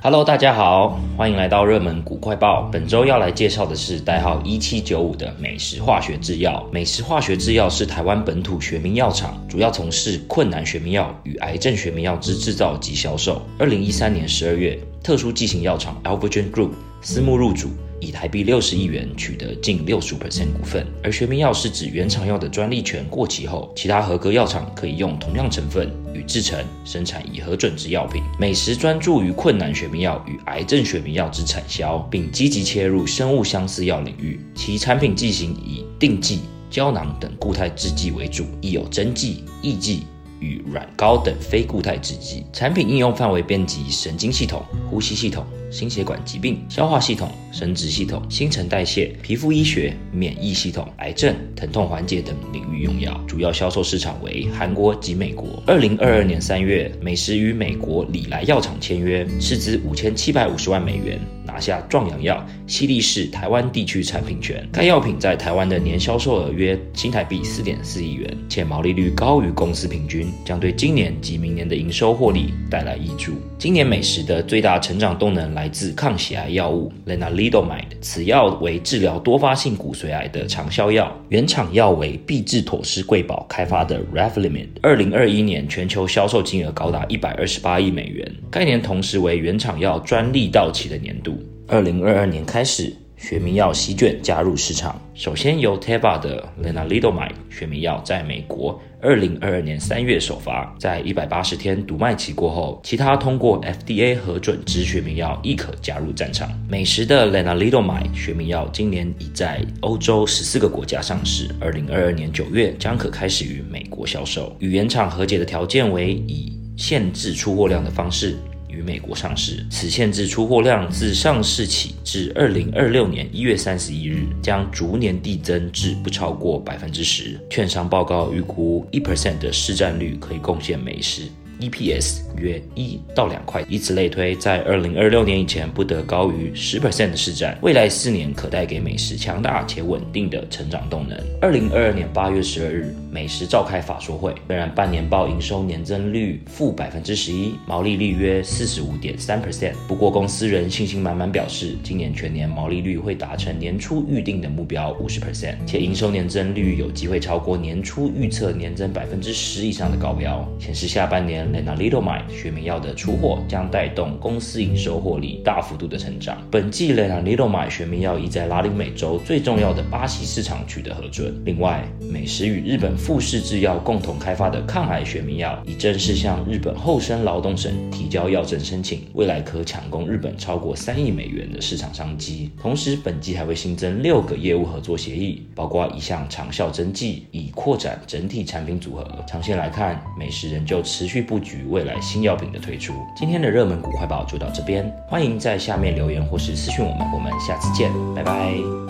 Hello，大家好，欢迎来到热门股快报。本周要来介绍的是代号一七九五的美食化学制药。美食化学制药是台湾本土学名药厂，主要从事困难学名药与癌症学名药之制造及销售。二零一三年十二月，特殊剂型药厂 Alvogen Group 私募入主。以台币六十亿元取得近六十五 percent 股份，而学名药是指原厂药的专利权过期后，其他合格药厂可以用同样成分与制成生产已核准之药品。美时专注于困难学名药与癌症学名药之产销，并积极切入生物相似药领域。其产品剂型以錠剂、胶囊等固态制剂为主，亦有针剂、液剂与软膏等非固态制剂。产品应用范围遍及神经系统、呼吸系统。心血管疾病、消化系统、生殖系统、新陈代谢、皮肤医学、免疫系统、癌症、疼痛缓解等领域用药，主要销售市场为韩国及美国。二零二二年三月，美时与美国礼来药厂签约，斥资五千七百五十万美元，拿下壮阳药犀利士台湾地区产品权。该药品在台湾的年销售额约新台币四点四亿元，且毛利率高于公司平均，将对今年及明年的营收获利带来挹注。今年美时的最大成长动能。来自抗血癌药物 Lenalidomide，此药为治疗多发性骨髓癌的长效药，原厂药为必治妥斯贵宝开发的 Revlimid。二零二一年全球销售金额高达一百二十八亿美元，该年同时为原厂药专利到期的年度。二零二二年开始。学名药席卷加入市场，首先由 Teva 的 Lenalidomide 学名药在美国二零二二年三月首发，在一百八十天读卖期过后，其他通过 FDA 核准之学名药亦可加入战场。美时的 Lenalidomide 学名药今年已在欧洲十四个国家上市，二零二二年九月将可开始于美国销售。与原厂和解的条件为以限制出货量的方式。于美国上市，此限制出货量自上市起至二零二六年一月三十一日，将逐年递增至不超过百分之十。券商报告预估一 percent 的市占率可以贡献美时。EPS 约一到两块，以此类推，在二零二六年以前不得高于十 percent 的市占，未来四年可带给美食强大且稳定的成长动能。二零二二年八月十二日，美食召开法说会，虽然半年报营收年增率负百分之十一，毛利率约四十五点三 percent，不过公司仍信心满满表示，今年全年毛利率会达成年初预定的目标五十 percent，且营收年增率有机会超过年初预测年增百分之十以上的高标，显示下半年。Lenalidomide 学名药的出货将带动公司营收获利大幅度的成长。本季 Lenalidomide 学名药已在拉丁美洲最重要的巴西市场取得核准。另外，美时与日本富士制药共同开发的抗癌学名药已正式向日本厚生劳动省提交药证申请，未来可抢攻日本超过三亿美元的市场商机。同时，本季还会新增六个业务合作协议，包括一项长效针剂，以扩展整体产品组合。长线来看，美时仍旧持续不。布局未来新药品的推出。今天的热门股快报就到这边，欢迎在下面留言或是私讯我们，我们下次见，拜拜。